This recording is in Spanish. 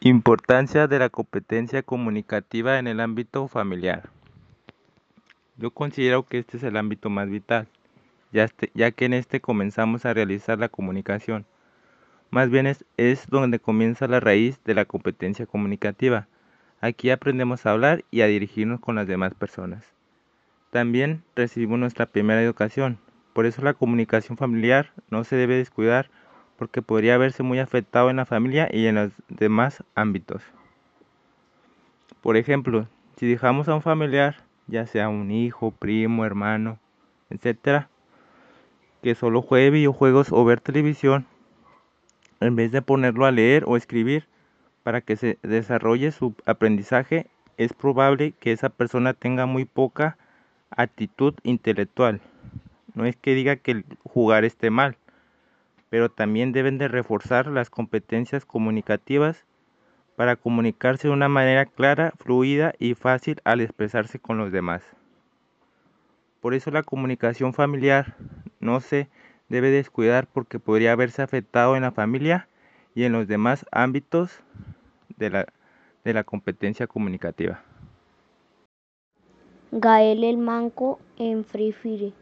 Importancia de la competencia comunicativa en el ámbito familiar. Yo considero que este es el ámbito más vital, ya, este, que en este comenzamos a realizar la comunicación. Más bien es donde comienza la raíz de la competencia comunicativa. Aquí aprendemos a hablar y a dirigirnos con las demás personas. También recibimos nuestra primera educación, por eso la comunicación familiar no se debe descuidar porque podría verse muy afectado en la familia y en los demás ámbitos. Por ejemplo, si dejamos a un familiar, ya sea un hijo, primo, hermano, etc., que solo juegue videojuegos o ver televisión, en vez de ponerlo a leer o escribir para que se desarrolle su aprendizaje, es probable que esa persona tenga muy poca actitud intelectual. No es que diga que jugar esté mal, pero también deben de reforzar las competencias comunicativas para comunicarse de una manera clara, fluida y fácil al expresarse con los demás. Por eso la comunicación familiar no se debe descuidar porque podría haberse afectado en la familia y en los demás ámbitos de la, de la competencia comunicativa. Gael el Manco en Free Fire.